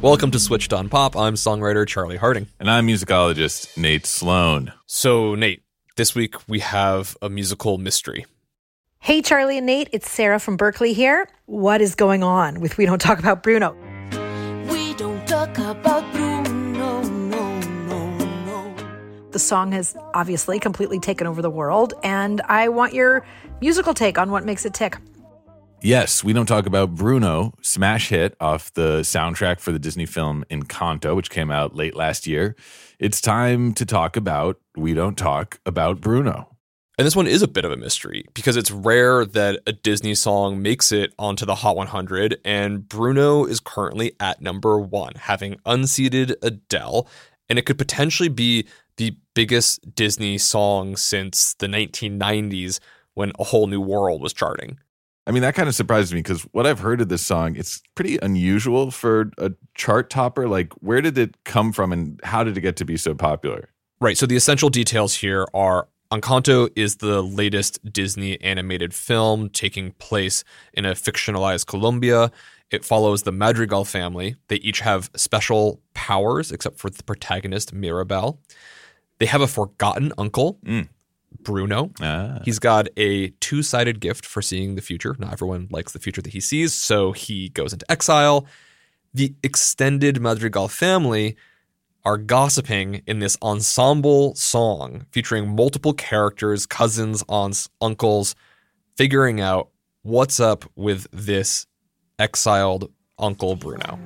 Welcome to Switched on Pop. I'm songwriter Charlie Harding. And I'm musicologist Nate Sloan. So, Nate, this week we have a musical mystery. Hey, Charlie and Nate, it's Sarah from Berkeley here. What is going on with We Don't Talk About Bruno? We don't talk about Bruno, no, no, no. The song has obviously completely taken over the world, and I want your musical take on what makes it tick. Yes, we don't talk about Bruno, smash hit off the soundtrack for the Disney film Encanto, which came out late last year. It's time to talk about We Don't Talk About Bruno. And this one is a bit of a mystery because it's rare that a Disney song makes it onto the Hot 100, and Bruno is currently at number one, having unseated Adele, and it could potentially be the biggest Disney song since the 1990s when A Whole New World was charting. I mean, that kind of surprises me because what I've heard of this song, it's pretty unusual for a chart topper. Like, where did it come from and how did it get to be so popular? Right. So, the essential details here are Encanto is the latest Disney animated film taking place in a fictionalized Colombia. It follows the Madrigal family. They each have special powers, except for the protagonist, Mirabel. They have a forgotten uncle. Mm. Bruno. Ah. He's got a two sided gift for seeing the future. Not everyone likes the future that he sees, so he goes into exile. The extended Madrigal family are gossiping in this ensemble song featuring multiple characters, cousins, aunts, uncles, figuring out what's up with this exiled Uncle Bruno.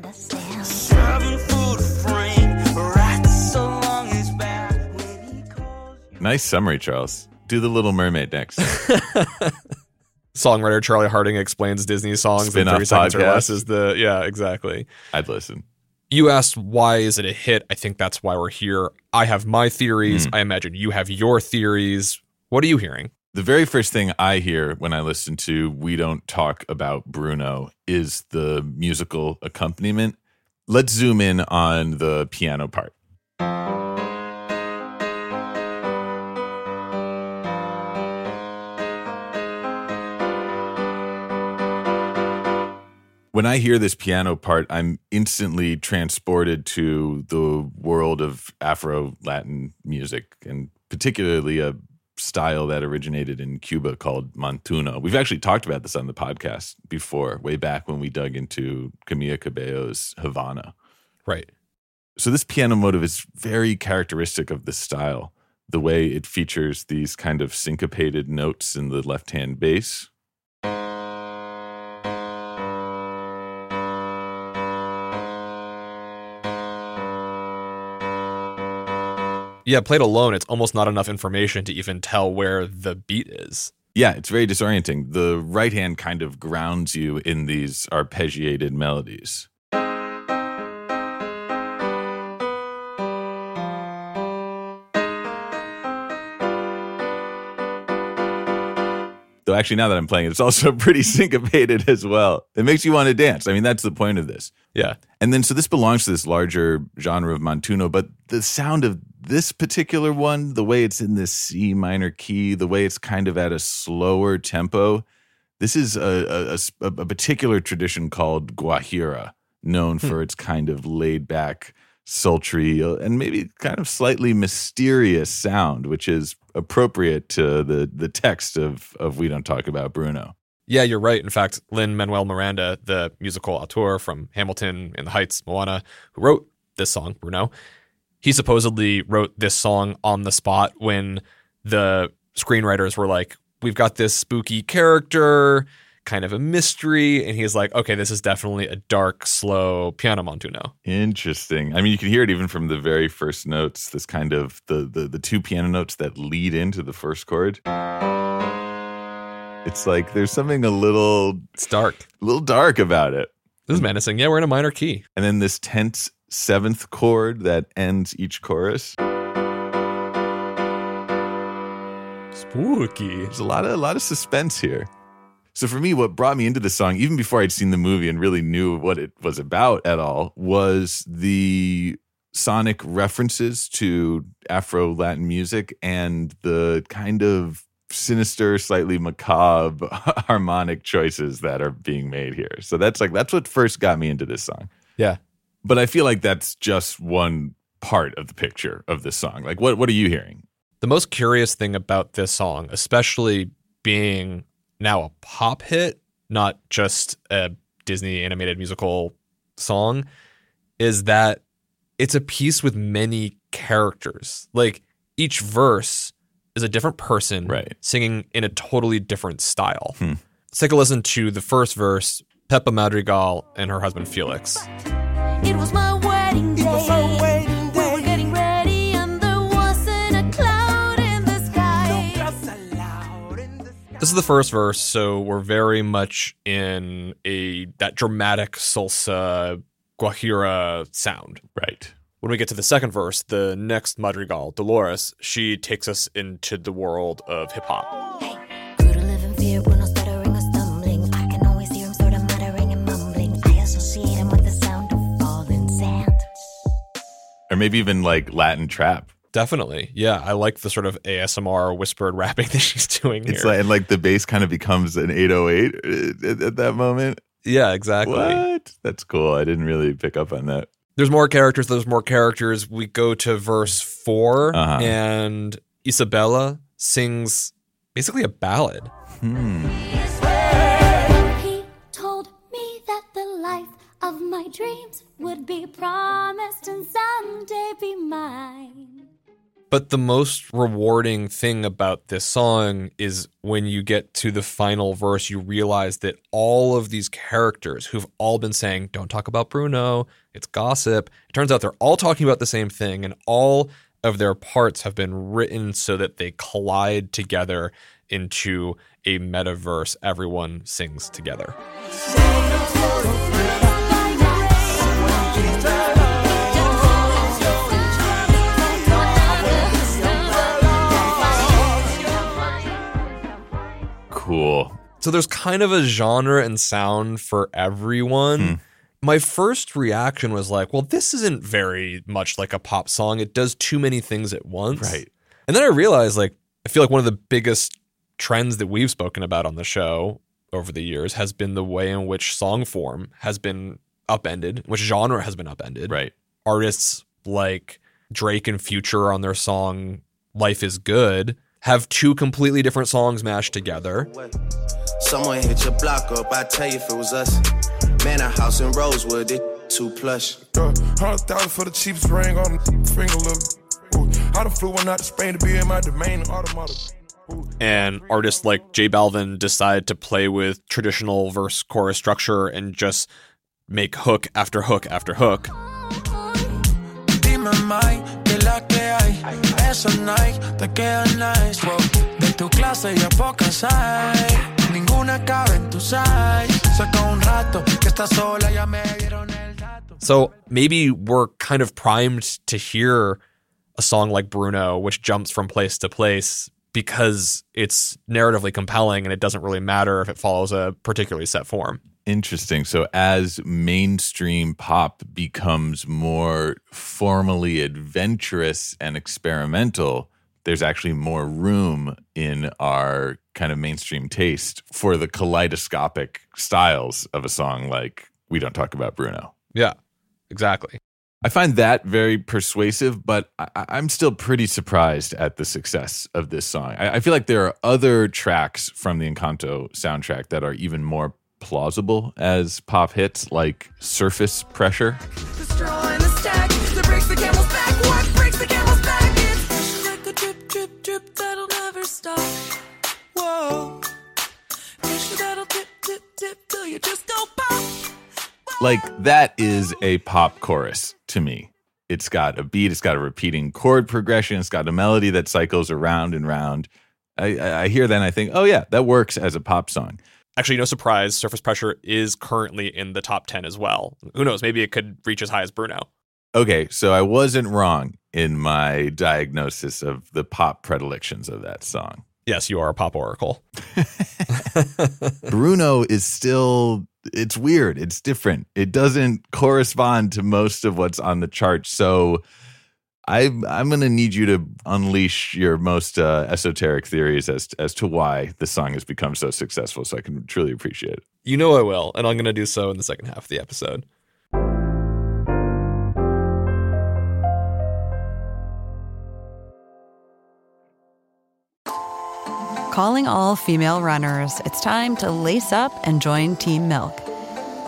Nice summary, Charles. Do the Little Mermaid next. Songwriter Charlie Harding explains Disney songs in Spin-off 30 seconds or less is the yeah, exactly. I'd listen. You asked why is it a hit? I think that's why we're here. I have my theories. Hmm. I imagine you have your theories. What are you hearing? The very first thing I hear when I listen to We Don't Talk About Bruno is the musical accompaniment. Let's zoom in on the piano part. When I hear this piano part, I'm instantly transported to the world of Afro Latin music and particularly a style that originated in Cuba called montuno. We've actually talked about this on the podcast before, way back when we dug into Camila Cabello's Havana. Right. So this piano motive is very characteristic of the style. The way it features these kind of syncopated notes in the left-hand bass. Yeah, played alone, it's almost not enough information to even tell where the beat is. Yeah, it's very disorienting. The right hand kind of grounds you in these arpeggiated melodies. Though actually, now that I'm playing it, it's also pretty syncopated as well. It makes you want to dance. I mean, that's the point of this. Yeah. And then, so this belongs to this larger genre of Montuno, but the sound of this particular one, the way it's in this C minor key, the way it's kind of at a slower tempo, this is a, a, a, particular tradition called Guajira, known for its kind of laid back, sultry, uh, and maybe kind of slightly mysterious sound, which is appropriate to the, the text of, of We Don't Talk About Bruno. Yeah, you're right. In fact, Lynn Manuel Miranda, the musical auteur from Hamilton, In the Heights, Moana, who wrote this song, Bruno. He supposedly wrote this song on the spot when the screenwriters were like, We've got this spooky character, kind of a mystery. And he's like, Okay, this is definitely a dark, slow piano montuno. Interesting. I mean, you can hear it even from the very first notes. This kind of the the, the two piano notes that lead into the first chord. It's like there's something a little It's dark. a little dark about it. This is menacing. Yeah, we're in a minor key. And then this tense seventh chord that ends each chorus. Spooky. There's a lot of a lot of suspense here. So for me, what brought me into the song, even before I'd seen the movie and really knew what it was about at all, was the sonic references to Afro Latin music and the kind of sinister, slightly macabre harmonic choices that are being made here. So that's like that's what first got me into this song. Yeah. But I feel like that's just one part of the picture of this song. Like what what are you hearing? The most curious thing about this song, especially being now a pop hit, not just a Disney animated musical song, is that it's a piece with many characters. Like each verse is a different person Right. singing in a totally different style. Hmm. Let's take a listen to the first verse Peppa Madrigal and her husband Felix. It was my wedding day. We were getting ready, and there wasn't a cloud in the sky. This is the first verse, so we're very much in a that dramatic salsa guajira sound. Right. When we get to the second verse, the next madrigal, Dolores, she takes us into the world of hip hop. Or maybe even like Latin trap. Definitely, yeah, I like the sort of ASMR whispered rapping that she's doing here. It's like and like the bass kind of becomes an 808 at, at that moment. yeah, exactly. What? That's cool. I didn't really pick up on that. There's more characters. There's more characters. We go to verse 4 Uh-huh. and Isabella sings basically a ballad. Hmm. Dreams would be promised and someday be mine. But the most rewarding thing about this song is when you get to the final verse, you realize that all of these characters who've all been saying, Don't talk about Bruno, it's gossip. It turns out they're all talking about the same thing, and all of their parts have been written so that they collide together into a metaverse everyone sings together. Cool. So there's kind of a genre and sound for everyone. Hmm. My first reaction was like, well, this isn't very much like a pop song. It does too many things at once. Right. And then I realized, like, I feel like one of the biggest trends that we've spoken about on the show over the years has been the way in which song form has been upended, which genre has been upended. Right. Artists like Drake and Future on their song Life is Good have two completely different songs mashed together. Someone hit your block up, I tell you if it was us. Man, a house in Rosewood, it too plush. Yeah, hundred thousand for the cheapest ring on the finger, look. Ooh, I done flew one out to Spain to be in my domain, automata. Ooh. and artists like J Balvin decide to play with traditional verse chorus structure and just make hook after hook after hook. La que hay. Nike te nice. Wow. De tu clase ya pocas hay. Ninguna cabe en tu size. Saca un rato que estás sola, ya me dieron el dato. So maybe we're kind of primed to hear a song like Bruno, which jumps from place to place because it's narratively compelling and it doesn't really matter if it follows a particularly set form. Interesting. So as mainstream pop becomes more formally adventurous and experimental, there's actually more room in our kind of mainstream taste for the kaleidoscopic styles of a song like We Don't Talk About Bruno. Yeah, exactly. I find that very persuasive, but I, I'm still pretty surprised at the success of this song. I, I feel like there are other tracks from the Encanto soundtrack that are even more plausible as pop hits like Surface Pressure. Like, that is a pop chorus to me. It's got a beat, it's got a repeating chord progression, it's got a melody that cycles around and round. I, I hear that and I think, oh, yeah, that works as a pop song. Actually, no surprise, Surface Pressure is currently in the top 10 as well. Who knows? Maybe it could reach as high as Bruno. Okay, so I wasn't wrong in my diagnosis of the pop predilections of that song. Yes, you are a pop oracle. Bruno is still it's weird. It's different. It doesn't correspond to most of what's on the chart. So I I'm going to need you to unleash your most uh, esoteric theories as as to why the song has become so successful so I can truly appreciate it. You know I will, and I'm going to do so in the second half of the episode. Calling all female runners, it's time to lace up and join Team Milk.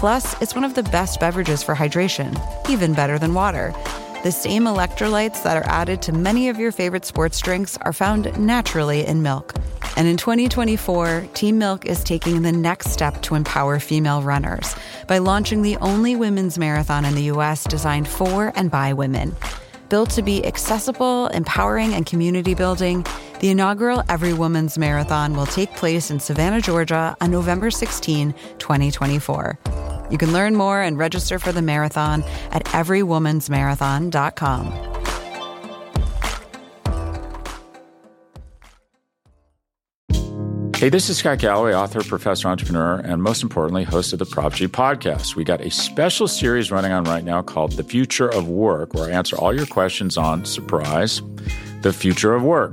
Plus, it's one of the best beverages for hydration, even better than water. The same electrolytes that are added to many of your favorite sports drinks are found naturally in milk. And in 2024, Team Milk is taking the next step to empower female runners by launching the only women's marathon in the U.S. designed for and by women. Built to be accessible, empowering, and community building, the inaugural Every Woman's Marathon will take place in Savannah, Georgia on November 16, 2024. You can learn more and register for the marathon at everywomansmarathon.com. Hey, this is Scott Galloway, author, professor, entrepreneur, and most importantly, host of the Prop G podcast. We got a special series running on right now called The Future of Work, where I answer all your questions on surprise, the future of work.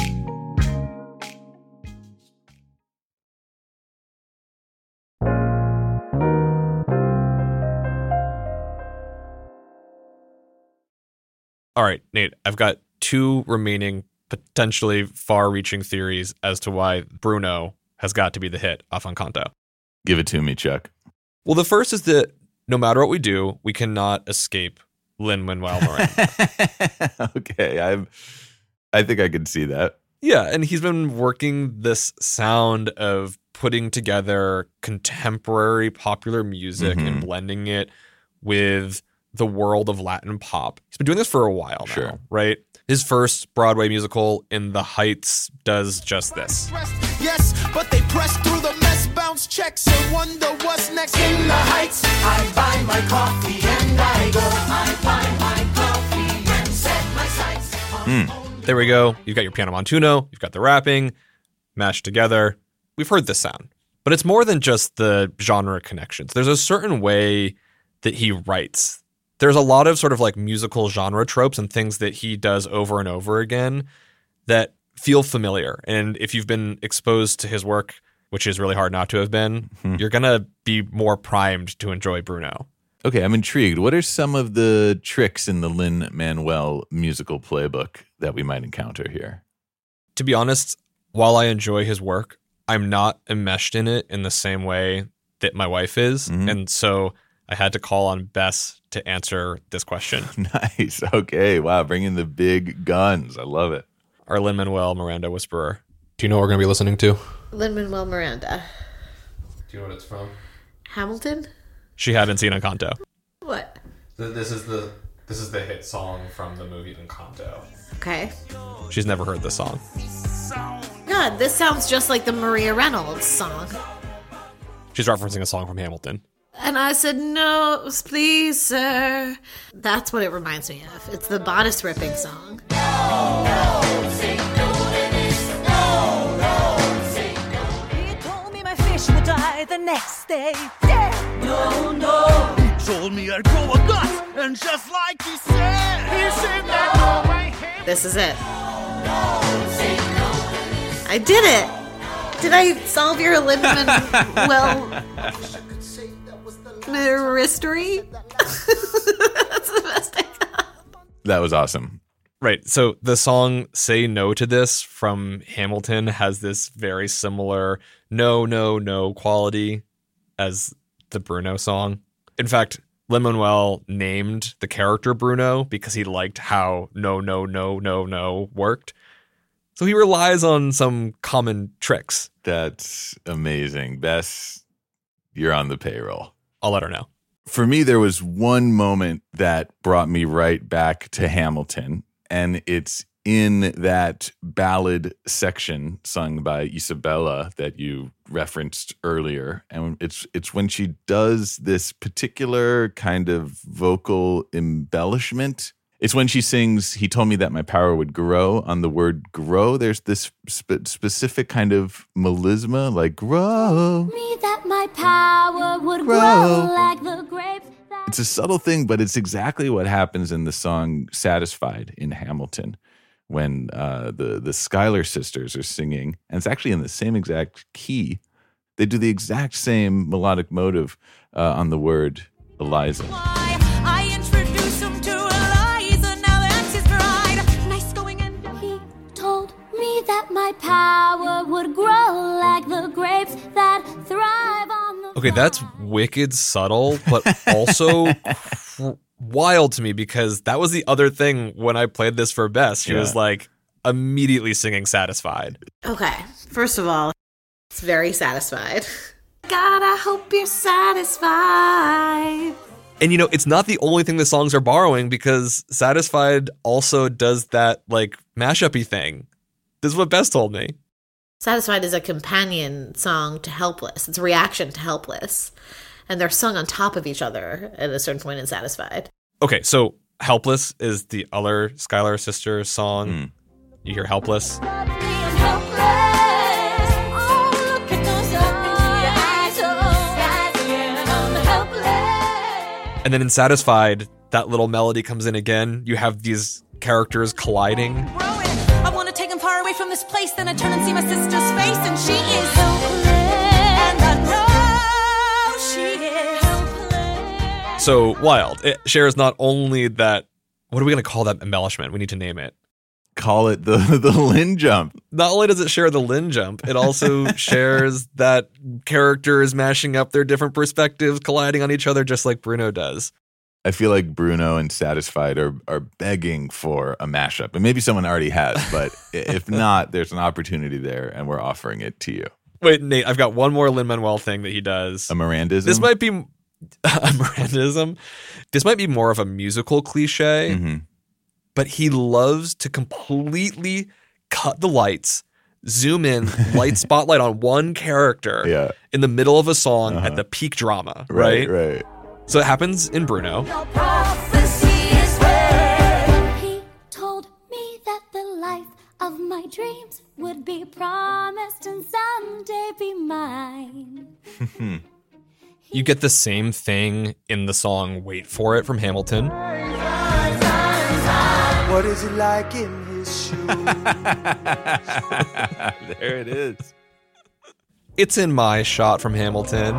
All right, Nate, I've got two remaining potentially far reaching theories as to why Bruno has got to be the hit off Encanto. Give it to me, Chuck. Well, the first is that no matter what we do, we cannot escape Lin Manuel Miranda. okay, I'm I think I can see that. yeah, and he's been working this sound of putting together contemporary popular music and Mhm. blending it with the world of Latin pop. He's been doing this for a while now, Sure. right? His first Broadway musical, In the Heights, does just this. Yes, but they press through the mess, bounce checks, and wonder what's next. In the heights, I buy my coffee and I go. I buy my coffee and set my sights. on hmm. There we go. You've got your piano montuno, you've got the rapping mashed together. We've heard this sound. But it's more than just the genre connections. There's a certain way that he writes. There's a lot of sort of like musical genre tropes and things that he does over and over again that feel familiar. And if you've been exposed to his work, which is really hard not to have been, you're going to be more primed to enjoy Bruno. Okay, I'm intrigued. What are some of the tricks in the Lin Manuel musical playbook that we might encounter here? to be honest, while I enjoy his work, I'm not enmeshed in it in the same way that my wife is. Mhm. And so I had to call on Bess to answer this question. Nice. Okay. Wow. Bringing the big guns. I love it. Our Lin Manuel Miranda Whisperer. Do you know what we're going to be listening to? Lin Manuel Miranda. Do you know what it's from? Hamilton? She hadn't seen Encanto. What? This is the this is the hit song from the movie Encanto. Okay. She's never heard this song. God, this sounds just like the Maria Reynolds song. She's referencing a song from Hamilton. And I said, no, please, sir. That's what it reminds me of. It's the bodice ripping song. No, no, he told me my fish would die, the next day. Yeah. No, no. He told me I'd grow a gut, and just like he said, he said that no way. This is it. I did it. Did I solve your Lindemann well mystery? That's the best I got. That was awesome. Right. So the song Say No to This from Hamilton has this very similar no, no, no quality as the Bruno song. In fact, Lin Manuel named the character Bruno because he liked how no, no, no, no, no worked. So he relies on some common tricks. That's amazing. Bess, you're on the payroll. I'll let her know. For me, there was one moment that brought me right back to Hamilton, and it's in that ballad section sung by Isabella that you referenced earlier. And it's it's when she does this particular kind of vocal embellishment. It's when she sings, He told me that my power would grow. On the word grow, there's this spe- specific kind of melisma, like grow. Me that my power would Grow. grow, like the grapes that It's a subtle thing, but it's exactly what happens in the song Satisfied in Hamilton when uh, the, the Schuyler sisters are singing. And it's actually in the same exact key. They do the exact same melodic motive uh, on the word Eliza. Would grow like the grapes that thrive on the Okay, that's wicked subtle, but also wild to me because that was the other thing when I played this for Bess. She was like immediately singing Satisfied. Okay, first of all, it's very satisfied. God, I hope you're satisfied. And you know, it's not the only thing the songs are borrowing because Satisfied also does that like mashup-y thing. This is what Bess told me. Satisfied is a companion song to Helpless. It's a reaction to Helpless. And they're sung on top of each other at a certain point in Satisfied. Okay, so Helpless is the other Skylar sister song. Hmm. You hear Helpless. And then in Satisfied, that little melody comes in again. You have these characters colliding. From this place. Then I turn and see my sister's face, and she is And I know she is So wild. It shares not only that, what are we going to call that embellishment? We need to name it. Call it the, the Lin jump. Not only does it share the Lin jump, it also shares that characters mashing up their different perspectives, colliding on each other, just like Bruno does. I feel like Bruno and Satisfied are are begging for a mashup, and maybe someone already has, but if not, there's an opportunity there, and we're offering it to you. Wait, Nate, I've got one more Lin Manuel thing that he does. A Mirandism. This might be a Mirandism. This might be more of a musical cliche, Mhm. but he loves to completely cut the lights, zoom in, light spotlight on one character Yeah. in the middle of a song Uh-huh. at the peak drama, Right, right? right. So it happens in Bruno. He told me that the life of my dreams would be promised and someday be mine. You get the same thing in the song Wait For It from Hamilton. What is it like in his shoes? there it is. It's in my shot from Hamilton.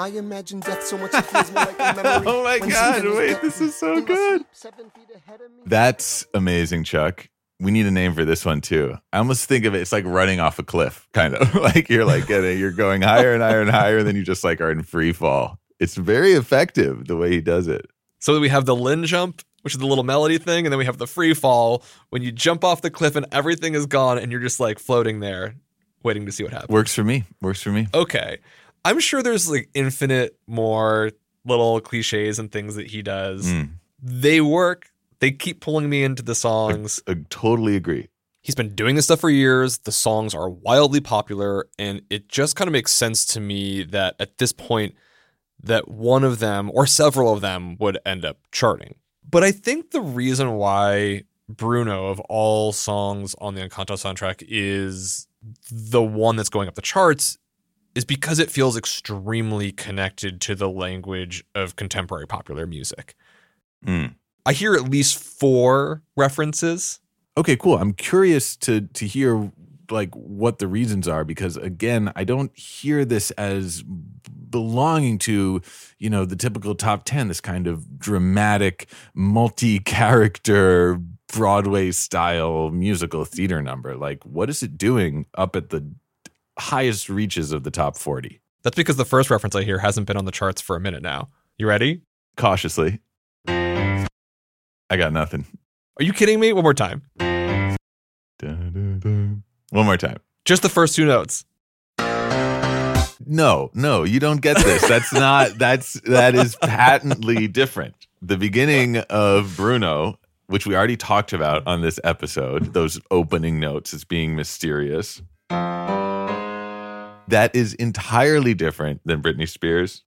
I imagine death so much it feels more like a memory. Oh my When God, Stephen wait, this is so good. seven feet ahead of me. That's amazing, Chuck. We need a name for this one too. I almost think of it. It's like running off a cliff, kind of like you're like getting, you're going higher and higher and higher, and then you just like are in free fall. It's very effective the way he does it. So we have the Lin jump, which is the little melody thing, and then we have the free fall when you jump off the cliff and everything is gone and you're just like floating there, waiting to see what happens. Works for me. Works for me. Okay. I'm sure there's like infinite more little cliches and things that he does. Mm. They work. They keep pulling me into the songs. I totally agree. He's been doing this stuff for years. The songs are wildly popular, and it just kind of makes sense to me that at this point, that one of them or several of them would end up charting. But I think the reason why Bruno, of all songs on the Encanto soundtrack, is the one that's going up the charts is because it feels extremely connected to the language of contemporary popular music. Mm. I hear at least four references. Okay, cool. I'm curious to to hear like what the reasons are because again, I don't hear this as belonging to, you know, the typical top 10, this kind of dramatic, multi-character Broadway style musical theater number. Like what is it doing up at the highest reaches of the top 40? That's because the first reference I hear hasn't been on the charts for a minute now. You ready? Cautiously. I got nothing. Are you kidding me? One more time. One more time. Just the first two notes. No, no, you don't get this. That's not that's that is patently different. The beginning of Bruno, which we already talked about on this episode, those opening notes as being mysterious. That is entirely different than Britney Spears.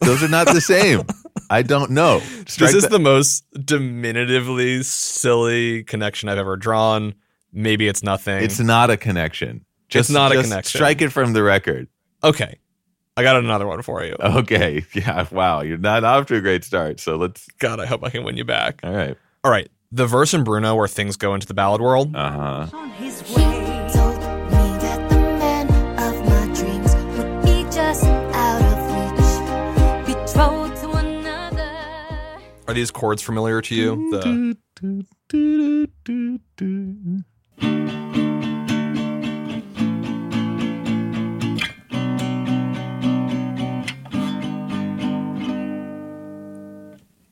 Those are not the same. I don't know. Strike this is that- the most diminutively silly connection I've ever drawn. Maybe it's nothing. It's not a connection. Just not a connection. Strike it from the record. okay. I got another one for you. Okay. Yeah. Wow. You're not off to a great start. So let's. God, I hope I can win you back. All right. All right. The verse in Bruno where things go into the ballad world. Uh huh. Are these chords familiar to you? The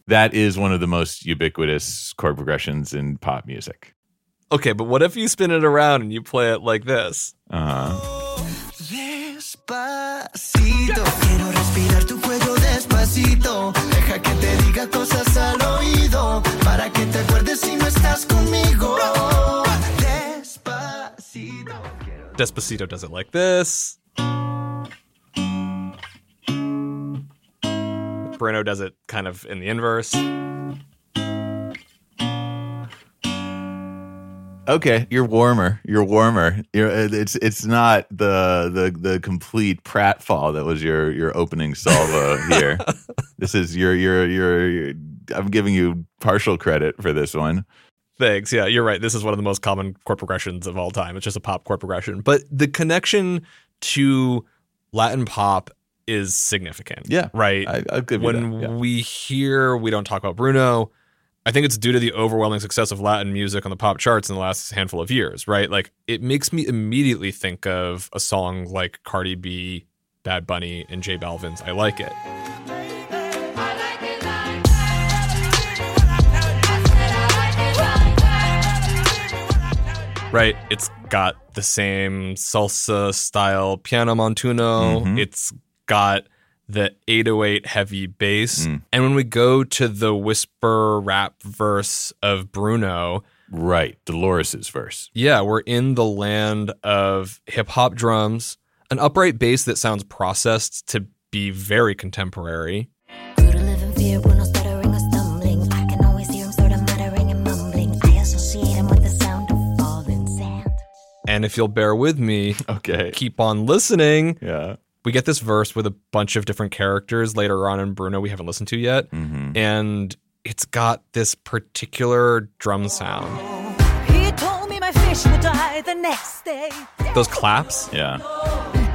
That is one of the most ubiquitous chord progressions in pop music. Okay, but what if you spin it around and you play it like this? Uh Deja que te diga cosas al oído. Para que te acuerdes si no estás conmigo. Despacito. Despacito does it like this. Bruno does it kind of in the inverse. Okay, you're warmer. You're warmer. You're, uh, it's it's not the the the complete pratfall that was your your opening salvo here. This is your your your. I'm giving you partial credit for this one. Thanks. Yeah, you're right. This is one of the most common chord progressions of all time. It's just a pop chord progression. But the connection to Latin pop is significant. Yeah, Right. I, I'll give you when that. Yeah. we hear we don't talk about Bruno, I think it's due to the overwhelming success of Latin music on the pop charts in the last handful of years, right? Like it makes me immediately think of a song like Cardi B, Bad Bunny, and J Balvin's I Like It. Right? It's got the same salsa style piano montuno. Mhm. It's got the 808 heavy bass. Mm. And when we go to the whisper rap verse of Bruno, Right, Dolores's verse. yeah, we're in the land of hip hop drums, an upright bass that sounds processed to be very contemporary. Grew to live in fear, Bruno stuttering or stumbling. I can always hear him sort of muttering and mumbling. I associate him with the sound of falling sand. And if you'll bear with me, Okay. keep on listening. Yeah. We get this verse with a bunch of different characters later on in Bruno we haven't listened to yet. Mm-hmm. And it's got this particular drum sound. He told me my fish would die the next day. Those claps. Yeah.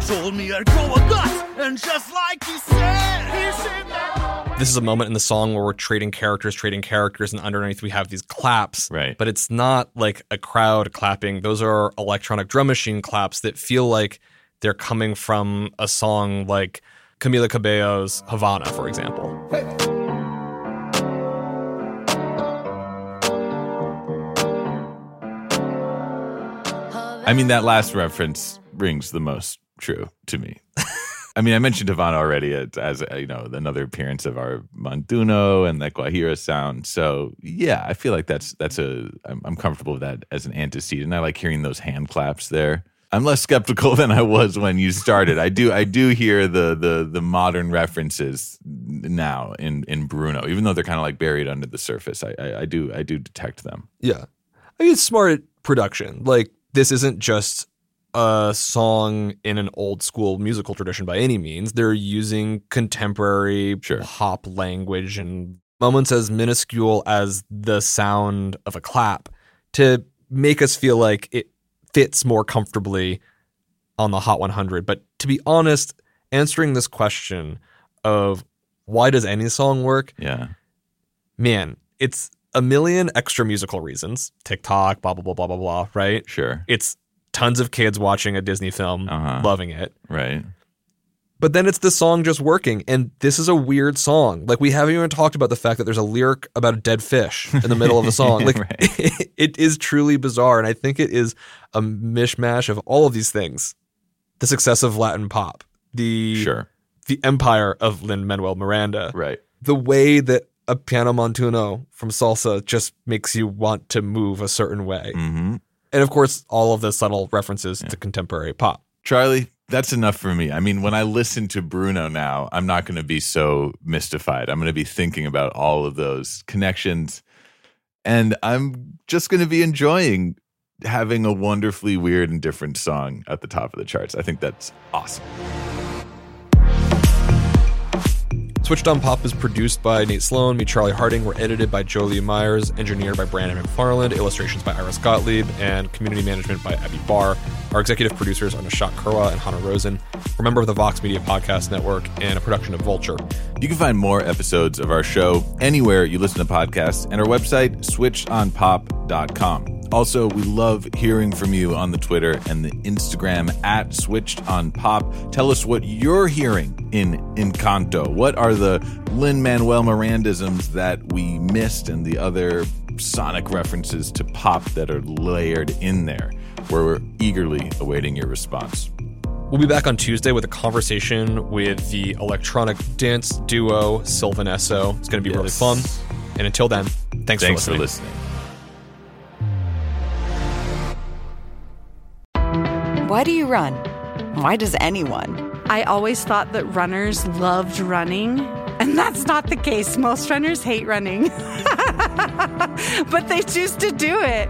Told me I'd grow a gut, and just like he said, he said that. This is a moment in the song where we're trading characters, trading characters, and underneath we have these claps. Right. But it's not like a crowd clapping. Those are electronic drum machine claps that feel like they're coming from a song like Camila Cabello's Havana, for example. I mean, that last reference rings the most true to me. I mean, I mentioned Havana already as, uh, you know another appearance of our Montuno and the Guajira sound. So yeah, I feel like that's that's a I'm, I'm comfortable with that as an antecedent. I like hearing those hand claps there. I'm less skeptical than I was when you started. I do I do hear the the the modern references now in in Bruno, even though they're kind of like buried under the surface. I, I I do I do detect them. Yeah. I mean, it's smart production. Like this isn't just a song in an old school musical tradition by any means. They're using contemporary pop language and moments as minuscule as the sound of a clap to make us feel like it fits more comfortably on the Hot 100. But to be honest, answering this question of why does any song work? Yeah. Man, it's a million extra musical reasons. TikTok, blah, blah, blah, blah, blah, blah, right? Sure. It's tons of kids watching a Disney film, Uh-huh. loving it. Right. But then it's the song just working. And this is a weird song. Like, we haven't even talked about the fact that there's a lyric about a dead fish in the middle of the song. Like, it is truly bizarre. And I think it is a mishmash of all of these things the success of Latin pop, the, Sure. the empire of Lin Manuel Miranda, Right. the way that a piano montuno from salsa just makes you want to move a certain way. Mm-hmm. And of course, all of the subtle references to contemporary pop. Charlie, that's enough for me. I mean, when I listen to Bruno now, I'm not going to be so mystified. I'm going to be thinking about all of those connections. And I'm just going to be enjoying having a wonderfully weird and different song at the top of the charts. I think that's awesome. Switched on Pop is produced by Nate Sloan, me, Charlie Harding. We're edited by Jolie Myers, engineered by Brandon McFarland, illustrations by Iris Gottlieb, and community management by Abby Barr. Our executive producers are Nishat Kurwa and Hannah Rosen. We're a member of the Vox Media Podcast Network and a production of Vulture. You can find more episodes of our show anywhere you listen to podcasts and our website, switchedonpop.com. Also, we love hearing from you on the Twitter and the Instagram at Switched on Pop. Tell us what you're hearing in Encanto. What are the Lin Manuel Mirandisms that we missed and the other sonic references to pop that are layered in there? We're eagerly awaiting your response. We'll be back on Tuesday with a conversation with the electronic dance duo Sylvan Esso. It's going to be really fun. And until then, thanks, Thanks for for listening. listening. Why do you run? Why does anyone? I always thought that runners loved running, and that's not the case. Most runners hate running, but they choose to do it.